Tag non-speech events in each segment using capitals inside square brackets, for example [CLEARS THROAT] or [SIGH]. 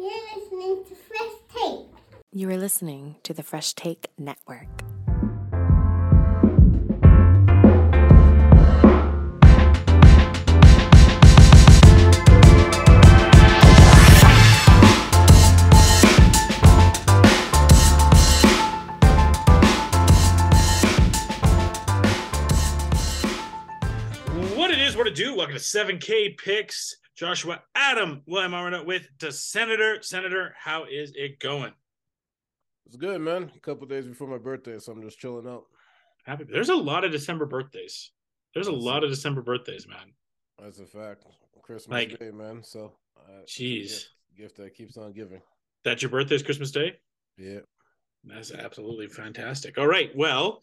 You're listening to Fresh Take. You are listening to the Fresh Take Network. What it is, what it do? Welcome to 7K Picks. Joshua Adam William Armino with the Senator. Senator, how is it going? It's good, man. A couple days before my birthday, so I'm just chilling out. Happy. There's a lot of December birthdays. There's a lot of December birthdays, man. That's a fact. Christmas Like- Day, man. So, uh, Jeez. gift, gift that keeps on giving. That's your birthday is Christmas Day? Yeah. That's absolutely fantastic. All right. Well,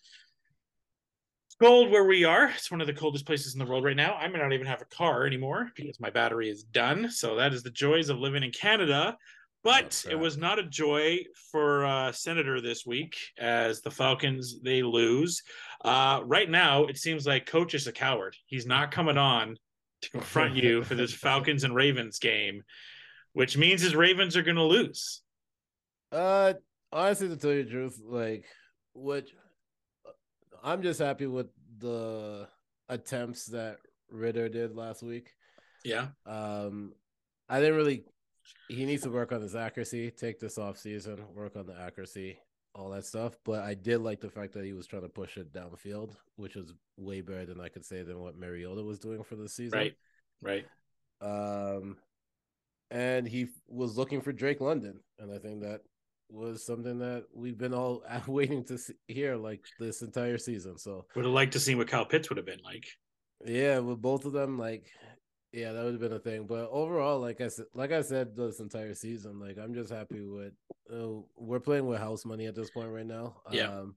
cold where we are. It's one of the coldest places in the world right now. I may not even have a car anymore because my battery is done. So that is the joys of living in Canada. But it was not a joy for uh, Senator this week as the Falcons they lose. Uh, right now, it seems like Coach is a coward. He's not coming on to confront you for this [LAUGHS] Falcons and Ravens game, which means his Ravens are going to lose. Uh, honestly, to tell you the truth, like, what I'm just happy with the attempts that Ridder did last week. Yeah. Um, I didn't really. He needs to work on his accuracy. Take this off season, work on the accuracy, all that stuff. But I did like the fact that he was trying to push it downfield, which was way better than I could say than what Mariota was doing for the season. Right. Right. Um, and he was looking for Drake London, and I think that was something that we've been all [LAUGHS] waiting to see, hear like this entire season. So Would have liked to see what Kyle Pitts would have been like. yeah, with both of them, like, yeah, that would have been a thing. But overall, like I said, like I said, this entire season, like I'm just happy with. Uh, we're playing with house money at this point right now. Yeah. Um,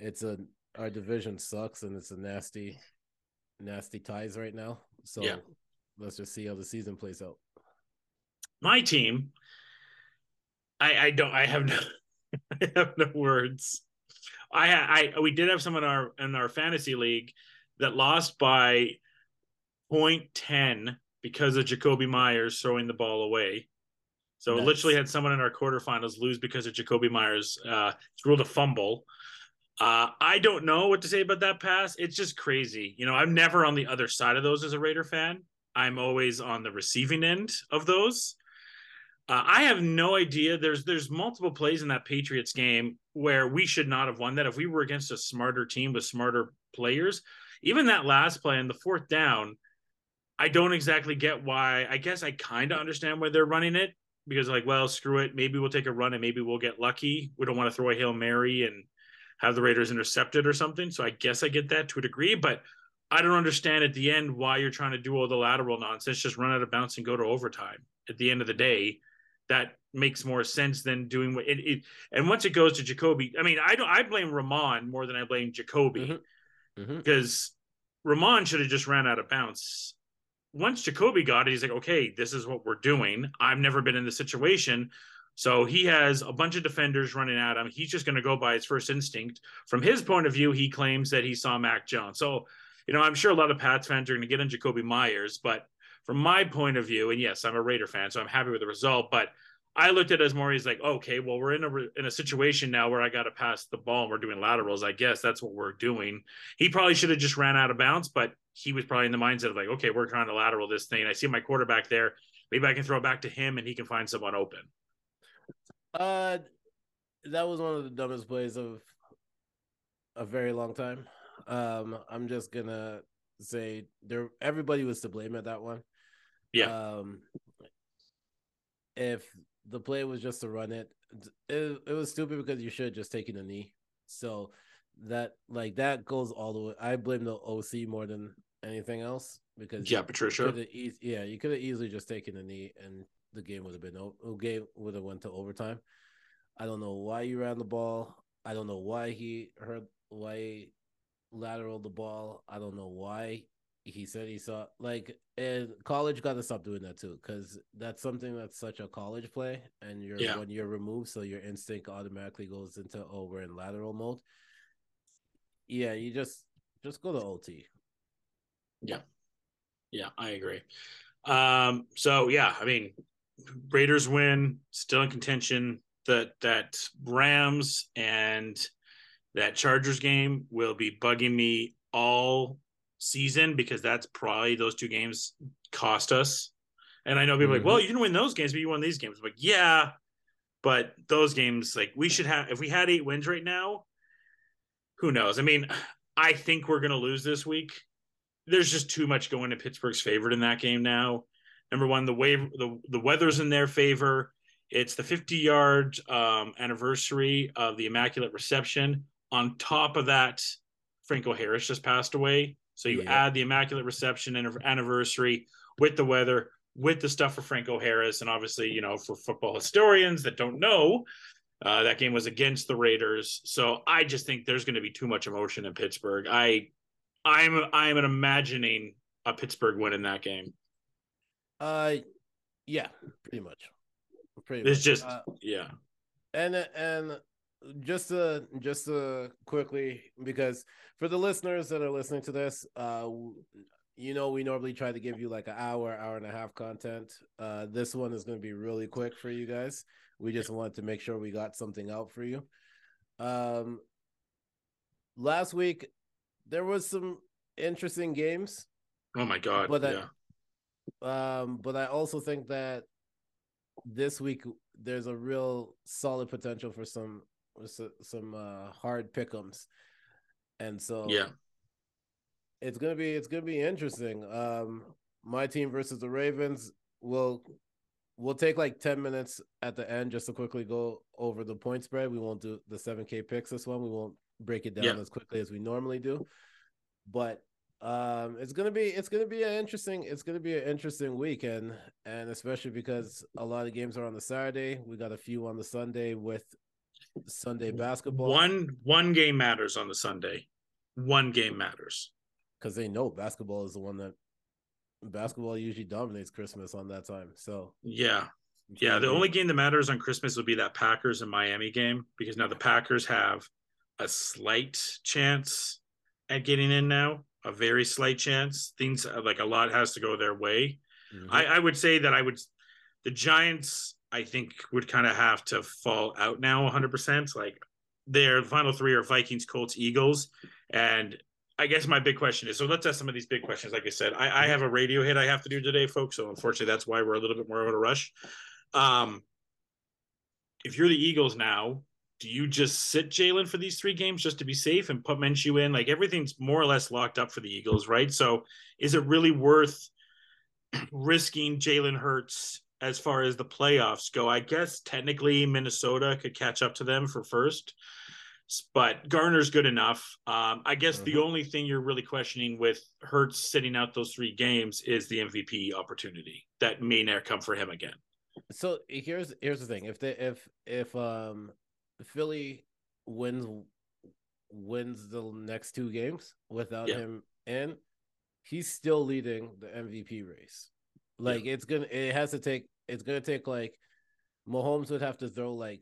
it's a our division sucks, and it's a nasty, nasty ties right now. So Yeah. let's just see how the season plays out. My team, I I don't I have no [LAUGHS] I have no words. I I we did have someone in our in our fantasy league that lost by 0.10 because of Jakobi Meyers throwing the ball away. So Nice. literally had someone in our quarterfinals lose because of Jakobi Meyers uh ruled a fumble. Uh, I don't know what to say about that pass. It's just crazy. You know, I'm never on the other side of those as a Raider fan. I'm always on the receiving end of those. Uh, I have no idea. There's there's multiple plays in that Patriots game where we should not have won that if we were against a smarter team with smarter players. Even that last play in the fourth down, I don't exactly get why. I guess I kind of understand why they're running it because like, well, screw it. Maybe we'll take a run and maybe we'll get lucky. We don't want to throw a hail mary and have the Raiders intercepted or something. So I guess I get that to a degree, but I don't understand at the end why you're trying to do all the lateral nonsense. Just run out of bounds and go to overtime. At the end of the day, that makes more sense than doing what it, it and once it goes to Jakobi, I mean, I don't I blame Ramon more than I blame Jakobi Mhm. Mhm. because Ramon should have just ran out of bounds. Once Jakobi got it, he's like, okay, this is what we're doing. I've never been in this situation. So he has a bunch of defenders running at him. He's just going to go by his first instinct. From his point of view, he claims that he saw Mac Jones. So, you know, I'm sure a lot of Pats fans are going to get on Jakobi Meyers, but from my point of view, and yes, I'm a Raider fan, so I'm happy with the result. But I looked at it as more as like, okay, well, we're in a in a situation now where I got to pass the ball and we're doing laterals. I guess that's what we're doing. He probably should have just ran out of bounds, but he was probably in the mindset of like, okay, we're trying to lateral this thing. I see my quarterback there. Maybe I can throw it back to him and he can find someone open. Uh, that was one of the dumbest plays of a very long time. Um, I'm just gonna say there everybody was to blame at that one. Yeah. Um, if the play was just to run it, it, it was stupid because you should have just taken a knee. So that like that goes all the way. I blame the OC more than anything else because Yeah, Patricia. coulda eas- yeah, you could have easily just taken a knee and the game would have been o- game would have went to overtime. I don't know why you ran the ball. I don't know why he heard why he lateral the ball. I don't know why he said he saw like and college got to stop doing that too because that's something that's such a college play and you're Yeah. when you're removed so your instinct automatically goes into oh we're in lateral mode. Yeah, you just just go to OT. Yeah. Yeah, I agree. Um, so yeah, I mean, Raiders win, still in contention. That that Rams and that Chargers game will be bugging me all season because that's probably those two games cost us. And I know people mm-hmm. like, well, you didn't win those games, but you won these games. I'm like, yeah, but those games, like we should have if we had eight wins right now, who knows? I mean, I think we're gonna lose this week. There's just too much going to Pittsburgh's favor in that game now. Number one, the wave the, the weather's in their favor. It's the 50 yard um, anniversary of the Immaculate Reception. On top of that, Franco Harris just passed away. So you yeah. add the Immaculate Reception anniversary with the weather, with the stuff for Franco Harris, and obviously, you know, for football historians that don't know, uh, that game was against the Raiders. So I just think there's going to be too much emotion in Pittsburgh. I, I'm, I'm imagining a Pittsburgh win in that game. Uh, yeah, pretty much. Pretty it's much. just uh, yeah. And and just to just to quickly because for the listeners that are listening to this, uh, you know we normally try to give you like an hour, hour and a half content. Uh, this one is going to be really quick for you guys. We just wanted to make sure we got something out for you. Um, last week there was some interesting games. Oh my god! But yeah. Um, but I also think that this week there's a real solid potential for some some uh, hard pickums, and so yeah, it's gonna be it's gonna be interesting. Um, my team versus the Ravens will we'll take like 10 minutes at the end just to quickly go over the point spread. We won't do the 7K picks this one. We won't break it down yeah. as quickly as we normally do. But um it's gonna be it's gonna be an interesting it's gonna be an interesting weekend and especially because a lot of games are on the saturday we got a few on the sunday with sunday basketball one one game matters on the sunday one game matters because they know basketball is the one that basketball usually dominates christmas on that time so yeah yeah the only game that matters on christmas will be that packers and miami game because now the packers have a slight chance at getting in now a very slight chance. Things like a lot has to go their way. Mm-hmm. I, I would say that I would, the Giants, I think would kind of have to fall out now 100%. Like their final three are Vikings, Colts, Eagles. And I guess my big question is so let's ask some of these big questions. Like I said, I, I have a radio hit I have to do today, folks. So unfortunately, that's why we're a little bit more of a rush. Um, if you're the Eagles now, do you just sit Jalen for these three games just to be safe and put Minshew in? Like everything's more or less locked up for the Eagles, right? So is it really worth risking Jalen Hurts as far as the playoffs go? I guess technically Minnesota could catch up to them for first, but Gardner's good enough. Um, I guess mm-hmm. the only thing you're really questioning with Hurts sitting out those three games is the MVP opportunity that may never come for him again. So here's here's the thing: if they if if um Philly wins wins the next two games without yeah. him in, he's still leading the MVP race. Like yeah. it's gonna it has to take it's gonna take like Mahomes would have to throw like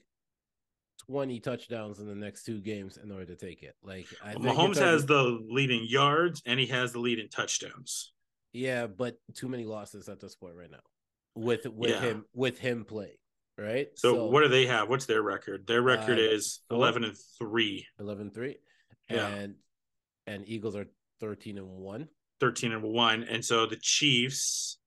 20 touchdowns in the next two games in order to take it. Like I Mahomes has the leading yards and he has the lead in touchdowns. Yeah, but too many losses at this point right now. With with yeah. him with him playing right? So, so, what do they have? What's their record? Their record uh, is 11 and 3. 11 3. Yeah. And and Eagles are 13 and 1. 13 and 1. And so the Chiefs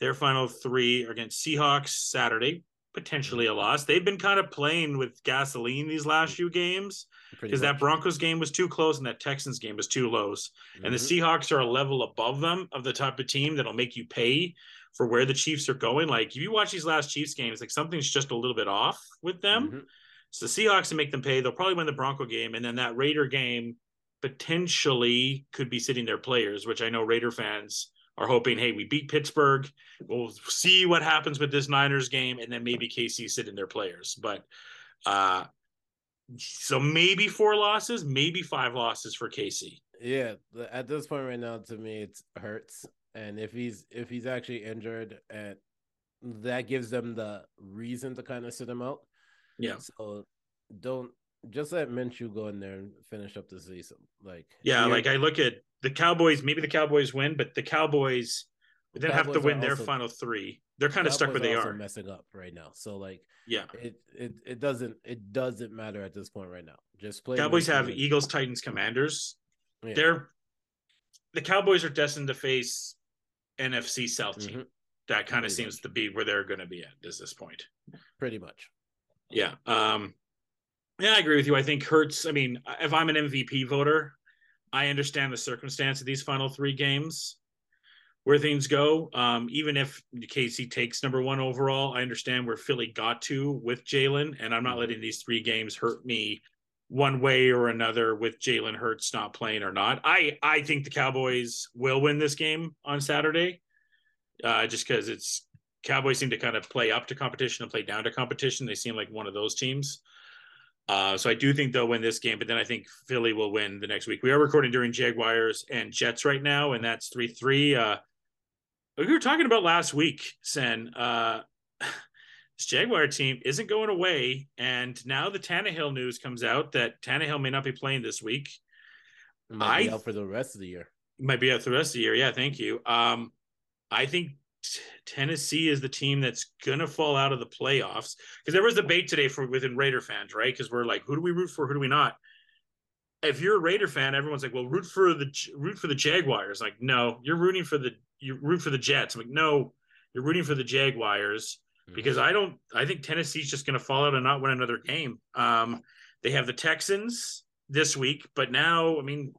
their final 3 are against Seahawks Saturday, potentially a loss. They've been kind of playing with gasoline these last few games because that Broncos game was too close and that Texans game was too low. Mm-hmm. And the mm-hmm. Seahawks are a level above them of the type of team that'll make you pay for where the Chiefs are going. Like if you watch these last Chiefs games, like something's just a little bit off with them. Mm-hmm. So the Seahawks to make them pay, they'll probably win the Bronco game, and then that Raider game potentially could be sitting their players, which I know Raider fans are hoping, hey, we beat Pittsburgh. We'll see what happens with this Niners game, and then maybe KC sit in their players. But uh so maybe four losses, maybe five losses for KC. Yeah, at this point right now, to me, it hurts and if he's if he's actually injured, and that gives them the reason to kind of sit him out. Yeah. So don't just let Minshew go in there and finish up the season. Like yeah, like I look at the Cowboys. Maybe the Cowboys win, but the Cowboys then have to win their also, final three. they're kind of stuck where Cowboys they are. messing up right now. So like Yeah. it, it it doesn't it doesn't matter at this point right now. Just play. Cowboys have. Eagles, Titans, Commanders. Yeah. They're the Cowboys are destined to face NFC South team. Mhm. That kind of Pretty seems to be where they're going to be at at this point. pretty much. Yeah. Um yeah, I agree with you. I think Hurts, I mean, if I'm an MVP voter, I understand the circumstance of these final three games where things go. Um, even if KC takes number one overall, I understand where Philly got to with Jalen, and I'm not letting these three games hurt me one way or another with Jalen Hurts not playing or not. I I think the Cowboys will win this game on Saturday, uh, just because it's Cowboys seem to kind of play up to competition and play down to competition. They seem like one of those teams. Uh, so I do think they'll win this game, but then I think Philly will win the next week. We are recording during Jaguars and Jets right now, and that's three three. Uh, we were talking about last week, Sen. Uh, [SIGHS] this Jaguar team isn't going away, and now the Tannehill news comes out that Tannehill may not be playing this week. Might be I- out for the rest of the year. Might be out the rest of the year. Yeah, thank you. Um, I think Tennessee is the team that's gonna fall out of the playoffs because there was debate today for within Raider fans, right? Because we're like, who do we root for? Who do we not? If you're a Raider fan, everyone's like, well, root for the root for the Jaguars. Like, no, you're rooting for the you root for the Jets. I'm like, no, you're rooting for the Jaguars because I don't. I think Tennessee's just going to fall out and not win another game. Um, they have the Texans this week, but now, I mean,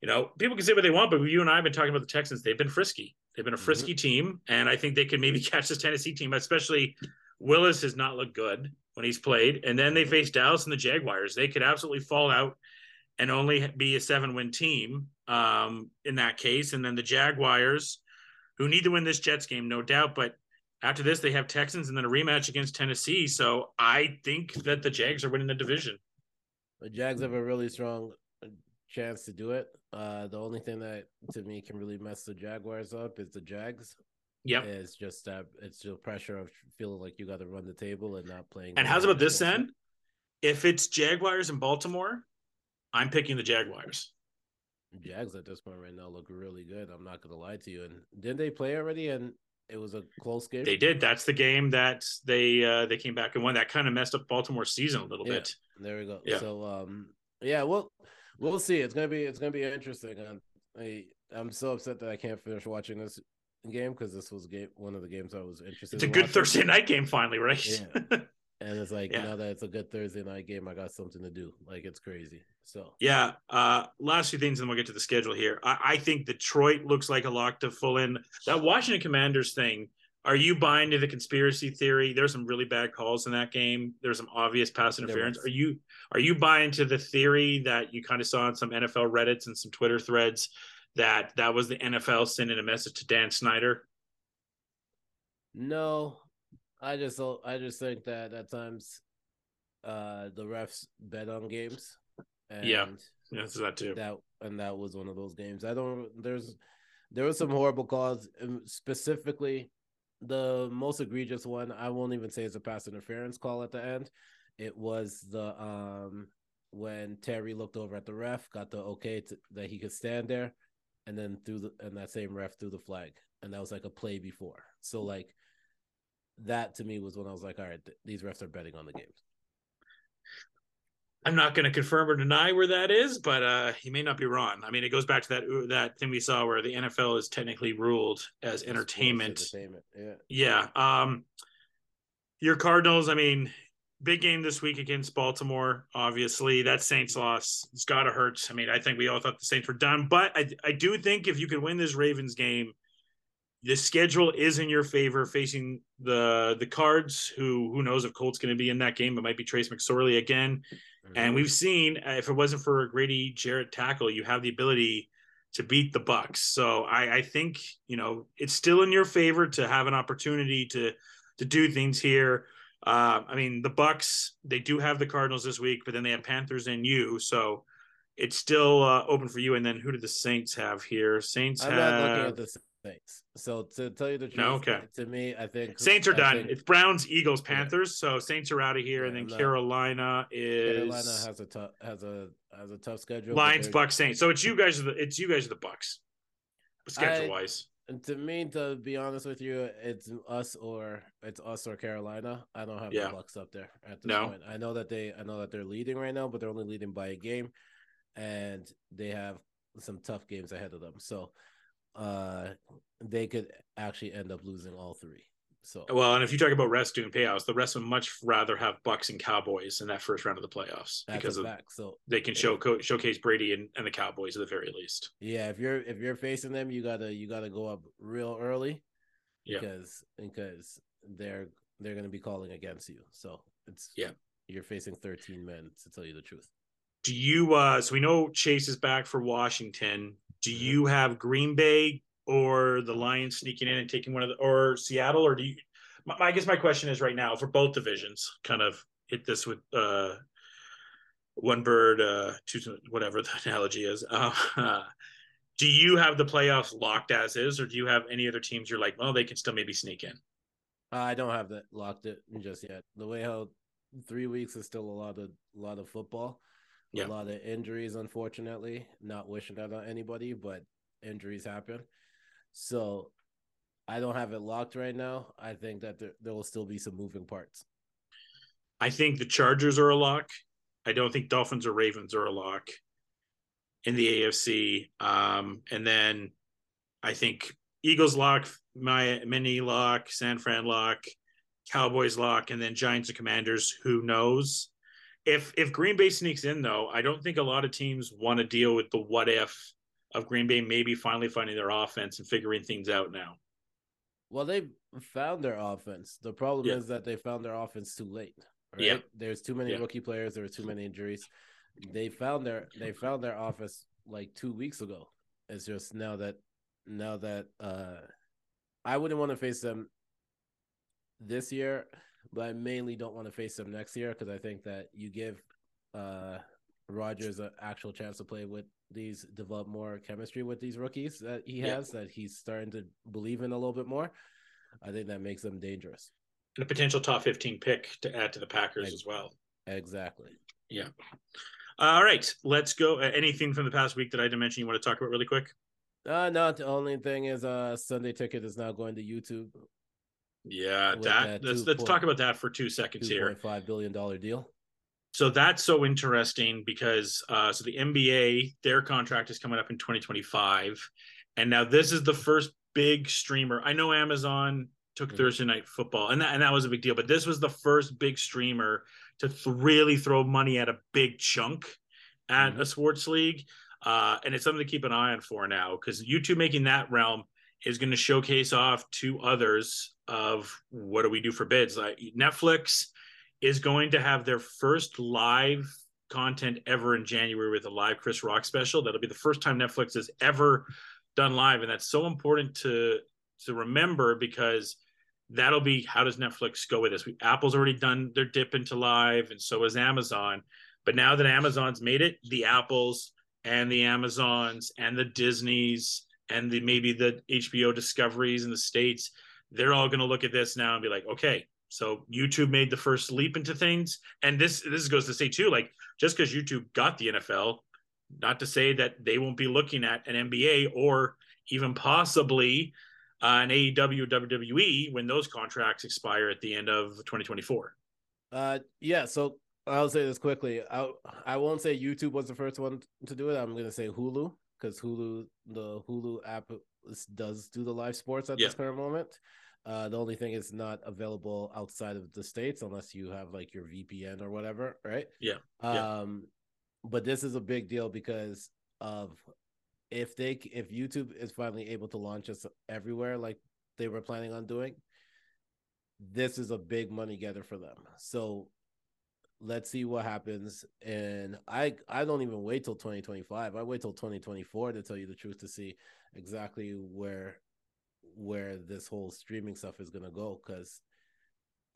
you know, people can say what they want, but you and I have been talking about the Texans. They've been frisky. They've been a frisky team, and I think they can maybe [LAUGHS] catch this Tennessee team. Especially Willis has not looked good when he's played, and then they face Dallas and the Jaguars. They could absolutely fall out and only be a seven-win team um, in that case. And then the Jaguars, who need to win this Jets game, no doubt, but after this, they have Texans and then a rematch against Tennessee. So I think that the Jags are winning the division. The Jags have a really strong chance to do it. Uh, the only thing that to me can really mess the Jaguars up is the Jags. Yeah, It's just that it's the pressure of feeling like you got to run the table and not playing. And how's about this then? If it's Jaguars in Baltimore, I'm picking the Jaguars. Jags at this point right now look really good. I'm not gonna lie to you. And didn't they play already? And it was a close game. They did. That's the game that they uh, they came back and won. That kind of messed up Baltimore's season a little Yeah. bit. There we go. Yeah. So um yeah, well we'll see. It's gonna be it's gonna be interesting. Um, I I'm so upset that I can't finish watching this game because this was game one of the games I was interested. In. It's a in good watching. Thursday night game finally, right? Yeah. [LAUGHS] And it's like Yeah. now that it's a good Thursday night game, I got something to do. Like it's crazy. So Yeah. Uh, last few things, and we'll get to the schedule here. I, I think Detroit looks like a lock to full in. That Washington Commanders thing. Are you buying to the conspiracy theory? There's some really bad calls in that game. There's some obvious pass interference. Are you are you buying to the theory that you kind of saw on some NFL Reddits and some Twitter threads that that was the NFL sending a message to Dan Snyder? no, I just I just think that at times uh the refs bet on games. And Yeah. Yeah, that's that too. that and that was one of those games. I don't. There's there was some horrible calls, um, specifically the most egregious one. I won't even say it's a pass interference call at the end. It was the um when Terry looked over at the ref, got the okay to, that he could stand there, and then threw the and that same ref threw the flag, and that was like a play before. So like that to me was when I was like, all right, th- these refs are betting on the games. I'm not going to confirm or deny where that is, but uh, he may not be wrong. I mean, it goes back to that that thing we saw where the NFL is technically ruled as entertainment. entertainment, yeah. Yeah. Um, your Cardinals. I mean, big game this week against Baltimore. Obviously, that Saints loss it's got to hurt. I mean, I think we all thought the Saints were done, but I I do think if you could win this Ravens game, the schedule is in your favor facing the the Cards. Who who knows if Colt's going to be in that game? It might be Trace McSorley again. And we've seen uh, if it wasn't for a Grady Jarrett tackle, you have the ability to beat the Bucks. So I, I think you know it's still in your favor to have an opportunity to to do things here. Uh, I mean, the Bucks they do have the Cardinals this week, but then they have Panthers and you, so it's still uh, open for you. And then who do the Saints have here? Saints I'm have not looking at the Saints. So to tell you the truth, No? Okay. to me, I think Saints are I done. think It's Browns, Eagles, Yeah. Panthers. So Saints are out of here, and then I'm Carolina is Carolina has a tough has a has a tough schedule. Lions, Bucks, Saints. So it's you guys are the it's you guys are the Bucks, schedule wise. And to me, to be honest with you, it's us or it's us or Carolina. I don't have Yeah. the Bucks up there at this No. point. I know that they, I know that they're leading right now, but they're only leading by a game, and they have some tough games ahead of them. So, uh, they could actually end up losing all three. So, Well, and if you talk about rest doing payouts, the rest would much rather have Bucks and Cowboys in that first round of the playoffs because of fact. So, they can show co- showcase Brady and, and the Cowboys at the very least. yeah, if you're if you're facing them, you gotta you gotta go up real early. Yeah. because because they're they're going to be calling against you. So it's Yeah. you're facing 13 men to tell you the truth. Do you? uh So we know Chase is back for Washington. Do you have Green Bay or the Lions sneaking in and taking one of the or Seattle or do you? My, I guess my question is right now for both divisions. Kind of hit this with uh one bird, uh two whatever the [LAUGHS] analogy is. Uh, [LAUGHS] do you have the playoffs locked as is, or do you have any other teams you're like, well, they can still maybe sneak in? I don't have that locked it just yet. The way how 3 weeks is still a lot of a lot of football. Yeah. A lot of injuries unfortunately. Not wishing that on anybody, but injuries happen. So I don't have it locked right now. I think that there, there will still be some moving parts. I think the Chargers are a lock. I don't think Dolphins or Ravens are a lock in the AFC. Um, and then I think Eagles lock, my mini lock, San Fran lock, Cowboys lock, and then Giants and Commanders. Who knows? If if Green Bay sneaks in though, I don't think a lot of teams want to deal with the what if of Green Bay maybe finally finding their offense and figuring things out now. Well, they found their offense. The problem Yeah. is that they found their offense too late. Right? Yeah. There's too many Yeah. rookie players. There were too many injuries. They found their they found their offense like two weeks ago. It's just now that now that uh I wouldn't want to face them this year, but I mainly don't want to face them next year because I think that you give uh Rodgers an actual chance to play with these develop more chemistry with these rookies that he Yeah. has that he's starting to believe in a little bit more. I think that makes them dangerous. And a potential top 15 pick to add to the Packers as well. Exactly. Yeah. All right, let's go. Uh, anything from the past week that I didn't mention you want to talk about really quick? Uh no, the only thing is uh Sunday ticket is now going to YouTube. Yeah, that, that let's two let's talk about that for two seconds Two here. Five billion dollar deal. So that's so interesting because uh, so the NBA their contract is coming up in 2025, and now this is the first big streamer. I know Amazon took Mhm. Thursday Night Football, and that and that was a big deal, but this was the first big streamer to th- really throw money at a big chunk at Mhm. a sports league, uh, and it's something to keep an eye on for now because YouTube making that realm is going to showcase off to others of what do we do for bids like Netflix is going to have their first live content ever in January with a live Chris Rock special. That'll be the first time Netflix has ever done live, and that's so important to to remember because that'll be how does Netflix go with this? We, Apple's already done their dip into live, and so has Amazon. But now that Amazon's made it, the Apples and the Amazons and the Disneys and the maybe the HBO Discoveries in the states, they're all going to look at this now and be like, okay, so YouTube made the first leap into things, and this this goes to say too, like just because YouTube got the NFL, not to say that they won't be looking at an NBA or even possibly uh, an AEW WWE when those contracts expire at the end of 2024. Uh, yeah. So I'll say this quickly. I I won't say YouTube was the first one to do it. I'm gonna say Hulu because Hulu, the Hulu app, is- does do the live sports at Yeah. this current moment. Uh, the only thing is not available outside of the states unless you have like your VPN or whatever, right? Yeah. Yeah. Um, but this is a big deal because of if they if YouTube is finally able to launch us everywhere like they were planning on doing, this is a big money getter for them. So let's see what happens. And I I don't even wait till 2025. I wait till 2024 to tell you the truth to see exactly where where this whole streaming stuff is gonna go because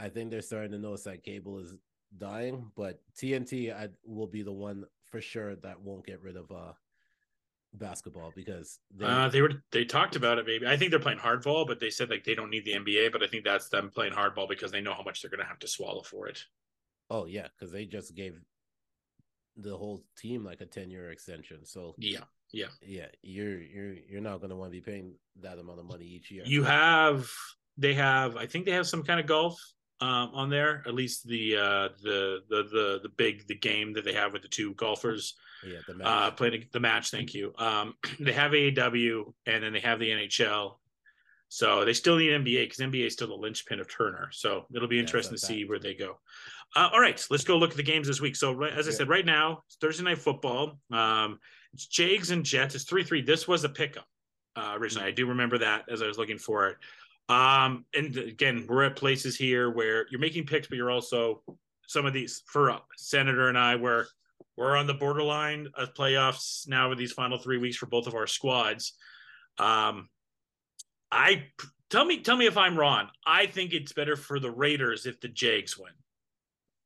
I think they're starting to notice that cable is dying, but TNT I will be the one for sure that won't get rid of uh basketball because they Uh, they were they talked about it. Maybe I think they're playing hardball, but they said like they don't need the NBA. But I think that's them playing hardball because they know how much they're going to have to swallow for it. Oh yeah because they just gave the whole team like a 10 year extension so Yeah, Yeah. yeah, you're you're you're not going to want to be paying that amount of money each year. You have they have I think they have some kind of golf um, on there. At least the uh, the the the the big the game that they have with the two golfers yeah, the uh, match. playing the match. Thank you. Um, [CLEARS THROAT] they have AEW and then they have the NHL. So they still need NBA because NBA is still the linchpin of Turner. So it'll be Yeah, interesting to see where they go. Uh, all right, let's go look at the games this week. So as I Yeah. said, right now it's Thursday night football. Um, it's Jags and Jets. It's three three. This was a pickup uh, originally. I do remember that as I was looking for it. Um, and again, we're at places here where you're making picks, but you're also some of these for uh, Senator and I where we're on the borderline of playoffs now with these final three weeks for both of our squads. Um, I tell me tell me if I'm wrong. I think it's better for the Raiders if the Jags win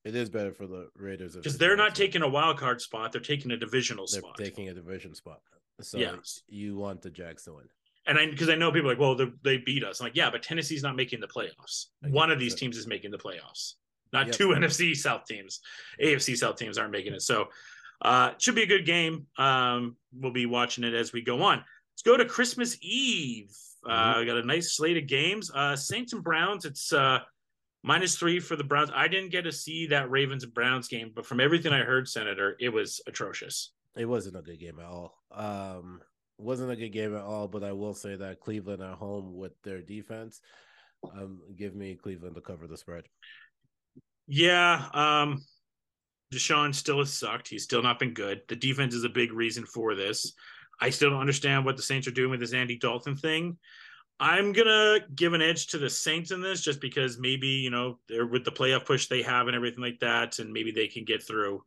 it is better for the Raiders because they're not taking a wild card spot; they're taking a divisional They're spot. taking a division spot. So Yes. you want the Jags to win. And I because I know people are like, well, they, they beat us. I'm like, yeah, but Tennessee's not making the playoffs. One of these teams is making the playoffs. Not Yep. two [LAUGHS] NFC South teams. AFC South teams aren't making it. So uh it should be a good game. Um we'll be watching it as we go on. Let's go to Christmas Eve. Uh Mhm. we got a nice slate of games. Uh Saints and Browns, it's uh minus three for the Browns. I didn't get to see that Ravens Browns game, but from everything I heard, Senator, it was atrocious. It wasn't a good game at all. Um, wasn't a good game at all. But I will say that Cleveland at home with their defense, um, give me Cleveland to cover the spread. Yeah, um Deshaun still has sucked. He's still not been good. The defense is a big reason for this. I still don't understand what the Saints are doing with this Andy Dalton thing. I'm gonna give an edge to the Saints in this just because maybe you know they're with the playoff push they have and everything like that, and maybe they can get through.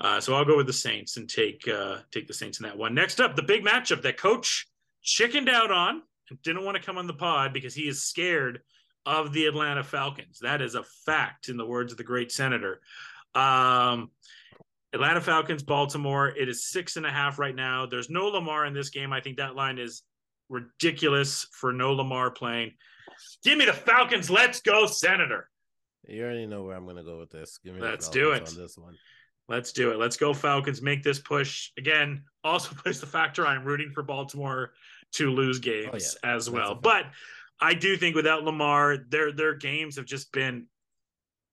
Uh, so I'll go with the Saints and take uh, take the Saints in that one. Next up, the big matchup that Coach chickened out on and didn't want to come on the pod because he is scared of the Atlanta Falcons. That is a fact, in the words of the great senator. Um, Atlanta Falcons, Baltimore. It is six and a half right now. There's no Lamar in this game. I think that line is ridiculous for no Lamar playing. Give me the Falcons. Let's go, Senator. You already know where I'm going to go with this. Give me Let's do it. on this one. Let's do it. Let's go, Falcons. Make this push again. Also [LAUGHS] plays the factor I'm rooting for Baltimore to lose oh, games as That's a well. But I do think without Lamar, their their games have just been.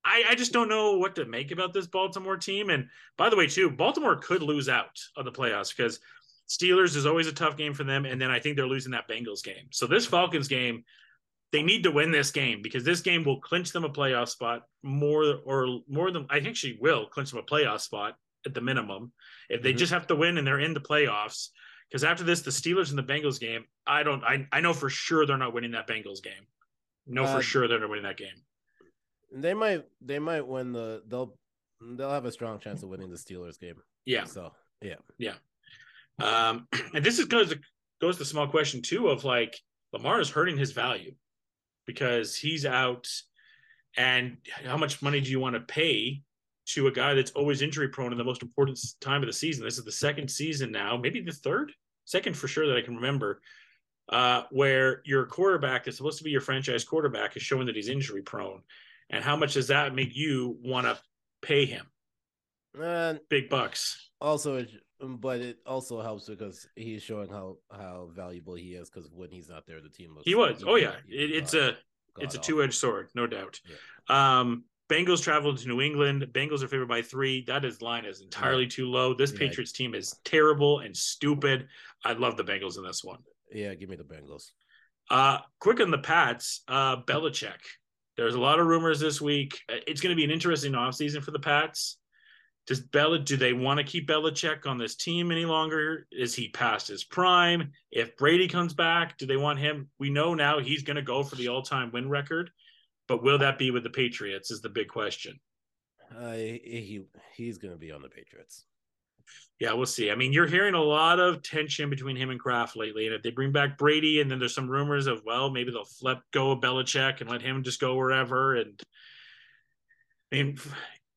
I, I just don't know what to make about this Baltimore team. And by the way, too, Baltimore could lose out of the playoffs because Steelers is always a tough game for them. And then I think they're losing that Bengals game. So this Falcons game, they need to win this game because this game will clinch them a playoff spot more or more than I think she will clinch them a playoff spot at the minimum. If they Mhm. just have to win and they're in the playoffs, because after this, the Steelers and the Bengals game, I don't I, I know for sure they're not winning that Bengals game. No, Uh, for sure they're not winning that game. They might. They might win the. They'll. They'll have a strong chance of winning the Steelers game. Yeah. So yeah. yeah. Um, [CLEARS THROAT] and this is goes goes to the small question too of like Lamar is hurting his value because he's out, and how much money do you want to pay to a guy that's always injury prone in the most important time of the season? This is the second season now, maybe the third, second for sure that I can remember, uh, where your quarterback is supposed to be your franchise quarterback is showing that he's injury prone, and how much does that make you want to pay him And big bucks? also, but it also helps because he's showing how how valuable he is. Because when he's not there, the team looks. He was. Oh yeah, it, it's god- a it's a two edged sword, no doubt. Yeah. Um, Bengals travel to New England. Bengals are favored by three. That is line is entirely too low. This Yeah. Patriots team is terrible and stupid. I love the Bengals in this one. Yeah, give me the Bengals. Uh, quick on the Pats, uh, Belichick. There's a lot of rumors this week. Uh, It's going to be an interesting offseason for the Pats. Does Bella do they want to keep Belichick on this team any longer? Is he past his prime? If Brady comes back, do they want him? We know now he's going to go for the all-time win record, but will that be with the Patriots? Is the big question. Uh, he he's gonna be on the Patriots. Yeah, we'll see. I mean, you're hearing a lot of tension between him and Kraft lately, and if they bring back Brady, and then there's some rumors of well, maybe they'll let go of Belichick and let him just go wherever. And I mean,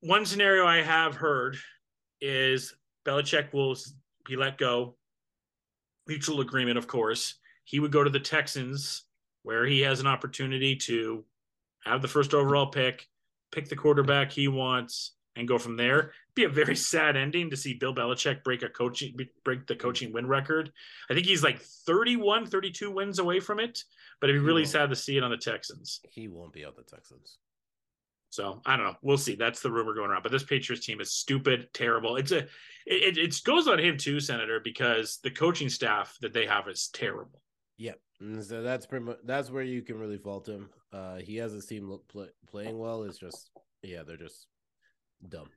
one scenario I have heard is Belichick will be let go, mutual agreement, of course. He would go to the Texans, where he has an opportunity to have the first overall pick, pick the quarterback he wants, and go from there. Be a very sad ending to see Bill Belichick break a coaching break the coaching win record. I think he's like 31, 32 wins away from it, but it'd be really sad to see it on the Texans. He won't be on the Texans. So I don't know. We'll see. That's the rumor going around. But this Patriots team is stupid, terrible. It's a it, it goes on him too, Senator, because the coaching staff that they have is terrible. Yep. And so that's pretty much that's where you can really fault him. Uh, he has his team look, play, playing well. It's just yeah, they're just dumb.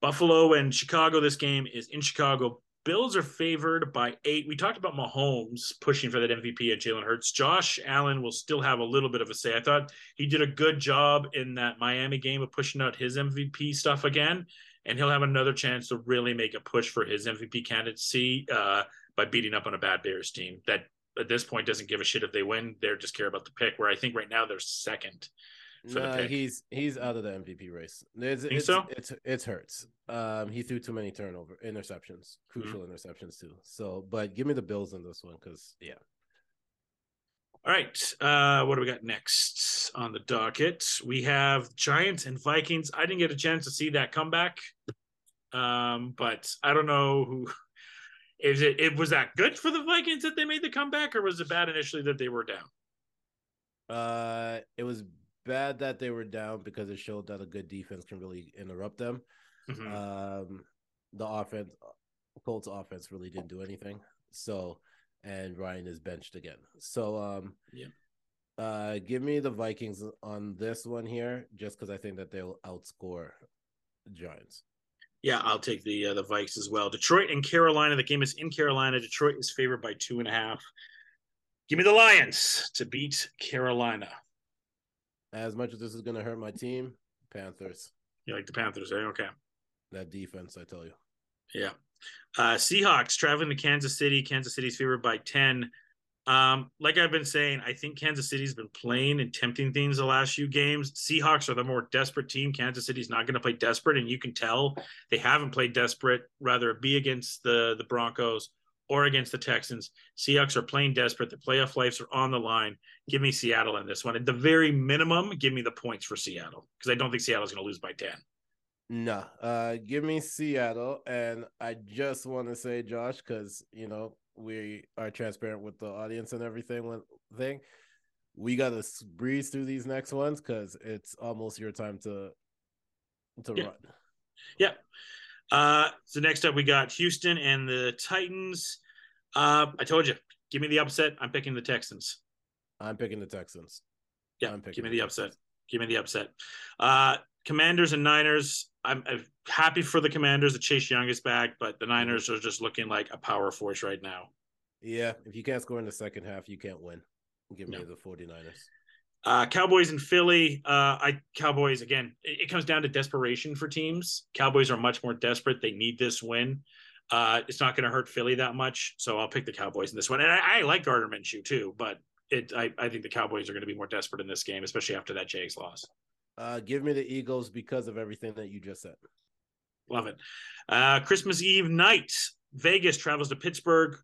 Buffalo and Chicago. This game is in Chicago. Bills are favored by eight. We talked about Mahomes pushing for that MVP at Jalen Hurts. Josh Allen will still have a little bit of a say. I thought he did a good job in that Miami game of pushing out his MVP stuff again, and he'll have another chance to really make a push for his MVP candidacy uh, by beating up on a bad Bears team that at this point doesn't give a shit if they win. They just care about the pick. Where I think right now they're second. No, he's he's out of the MVP race. It's, Think it's, so? It's it's hurts. Um, he threw too many turnover interceptions, crucial Mm-hmm. interceptions too. So, but give me the Bills in this one because yeah, All right. Uh, what do we got next on the docket? We have Giants and Vikings. I didn't get a chance to see that comeback. Um, but I don't know who [LAUGHS] is it, it was that good for the Vikings that they made the comeback, or was it bad initially that they were down? uh, it was bad that they were down because it showed that a good defense can really interrupt them. Mhm. Um, the offense, Colts offense really didn't do anything. So, and Ryan is benched again. So, um, Yeah. Uh, give me the Vikings on this one here, just because I think that they'll outscore Giants. yeah, I'll take the uh, the Vikes as well. Detroit and Carolina. The game is in Carolina. Detroit is favored by two and a half. Give me the Lions to beat Carolina. As much as this is going to hurt my team, Panthers. You like the Panthers, eh? Okay. That defense, I tell you. Yeah. Uh, Seahawks traveling to Kansas City. Kansas City's favored by 10. Um, like I've been saying, I think Kansas City's been playing and tempting things the last few games. Seahawks are the more desperate team. Kansas City's not going to play desperate, and you can tell they haven't played desperate, rather it be against the, the Broncos or against the Texans. Seahawks are playing desperate. The playoff lives are on the line. Give me Seattle in this one. At the very minimum, give me the points for Seattle because I don't think Seattle's going to lose by 10. No, uh, give me Seattle, and I just want to say, Josh, because you know we are transparent with the audience and everything. One thing, we gotta breeze through these next ones because it's almost your time to to Yeah. run. Yeah. Uh, so next up, we got Houston and the Titans. Uh, I told you, give me the upset. I'm picking the Texans. I'm picking the Texans. Yeah, I'm picking give me the the upset. Give me the upset. Uh, Commanders and Niners. I'm, I'm happy for the Commanders that Chase Young is back, but the Niners are just looking like a power force right now. Yeah, if you can't score in the second half, you can't win. Give me No. the 49ers. Uh, Cowboys and Philly. Uh, I Cowboys again. It, it comes down to desperation for teams. Cowboys are much more desperate. They need this win. Uh, it's not going to hurt Philly that much, so I'll pick the Cowboys in this one. And I, I like Gardner Minshew too, but it I, I think the Cowboys are going to be more desperate in this game, especially after that Jags loss. Uh, give me the Eagles because of everything that you just said. Love it. Uh, Christmas Eve night, Vegas travels to Pittsburgh.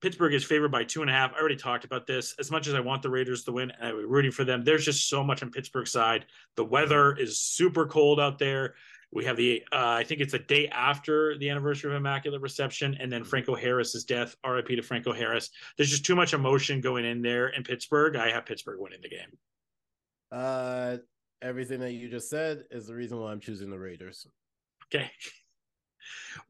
Pittsburgh is favored by two and a half. I already talked about this. As much as I want the Raiders to win, and I'm rooting for them. There's just so much on Pittsburgh's side. The weather is super cold out there. We have the, uh, I think it's the day after the anniversary of Immaculate Reception, and then Franco Harris's death. RIP to Franco Harris. There's just too much emotion going in there in Pittsburgh. I have Pittsburgh winning the game. Uh, everything that you just said is the reason why I'm choosing the Raiders. Okay. [LAUGHS]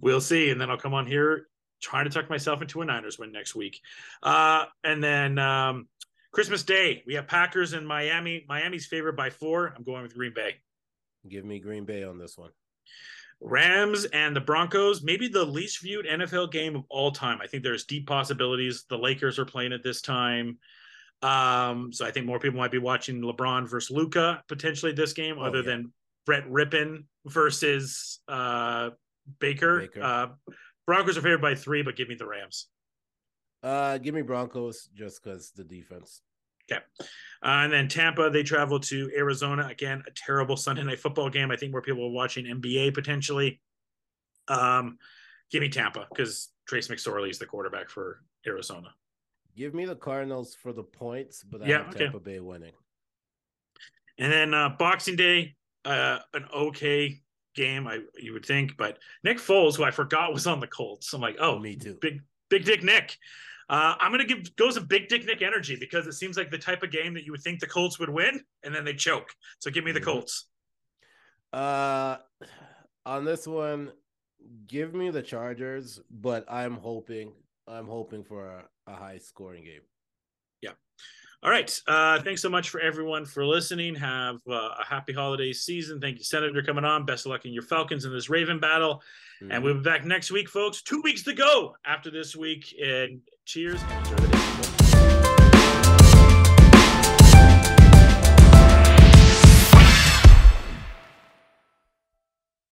We'll see. And then I'll come on here trying to tuck myself into a Niners win next week. Uh, and then um, Christmas Day, we have Packers and Miami. Miami's favored by four. I'm going with Green Bay. Give me Green Bay on this one. Rams and the Broncos, maybe the least viewed NFL game of all time. I think there's deep possibilities. The Lakers are playing at this time. Um, so I think more people might be watching LeBron versus Luka potentially this game, Oh, other yeah. than Brett Rypien versus uh, Baker. Baker. Uh, Broncos are favored by three, but give me the Rams. Uh, give me Broncos just because the defense. Okay. Uh, and then Tampa, they travel to Arizona. Again, a terrible Sunday night football game. I think more people are watching NBA potentially. Um, give me Tampa because Trace McSorley is the quarterback for Arizona. Give me the Cardinals for the points, but I Yeah, have okay. Tampa Bay winning. And then uh, Boxing Day, uh, an okay game, I you would think, but Nick Foles, who I forgot was on the Colts, I'm like, oh, me too. big big dick Nick. Uh, I'm gonna give goes a big dick Nick energy because it seems like the type of game that you would think the Colts would win, and then they choke. So give me the Mhm. Colts. Uh, on this one, give me the Chargers, but I'm hoping I'm hoping for a, a high scoring game. All right. Uh, thanks so much for everyone for listening. Have uh, a happy holiday season. Thank you, Senator, coming on. Best of luck in your Falcons in this Raven battle. And Mhm. we'll be back next week, folks. Two weeks to go after this week. And cheers and enjoy the